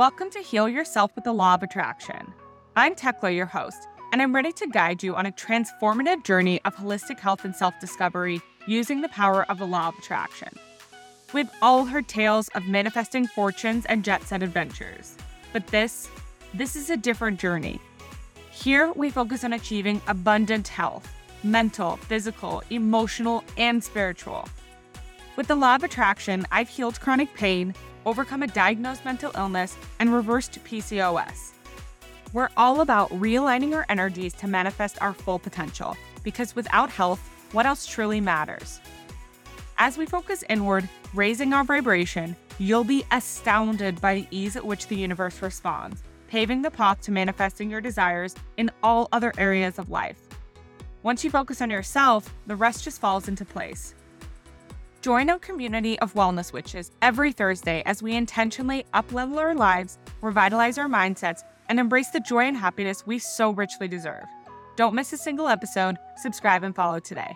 Welcome to Heal Yourself with the Law of Attraction. I'm Tekla, your host, and I'm ready to guide you on a transformative journey of holistic health and self discovery using the power of the Law of Attraction. We've all heard tales of manifesting fortunes and jet set adventures, but this, this is a different journey. Here, we focus on achieving abundant health mental, physical, emotional, and spiritual. With the law of attraction, I've healed chronic pain, overcome a diagnosed mental illness, and reversed PCOS. We're all about realigning our energies to manifest our full potential, because without health, what else truly matters? As we focus inward, raising our vibration, you'll be astounded by the ease at which the universe responds, paving the path to manifesting your desires in all other areas of life. Once you focus on yourself, the rest just falls into place. Join our community of wellness witches every Thursday as we intentionally uplevel our lives, revitalize our mindsets, and embrace the joy and happiness we so richly deserve. Don't miss a single episode. Subscribe and follow today.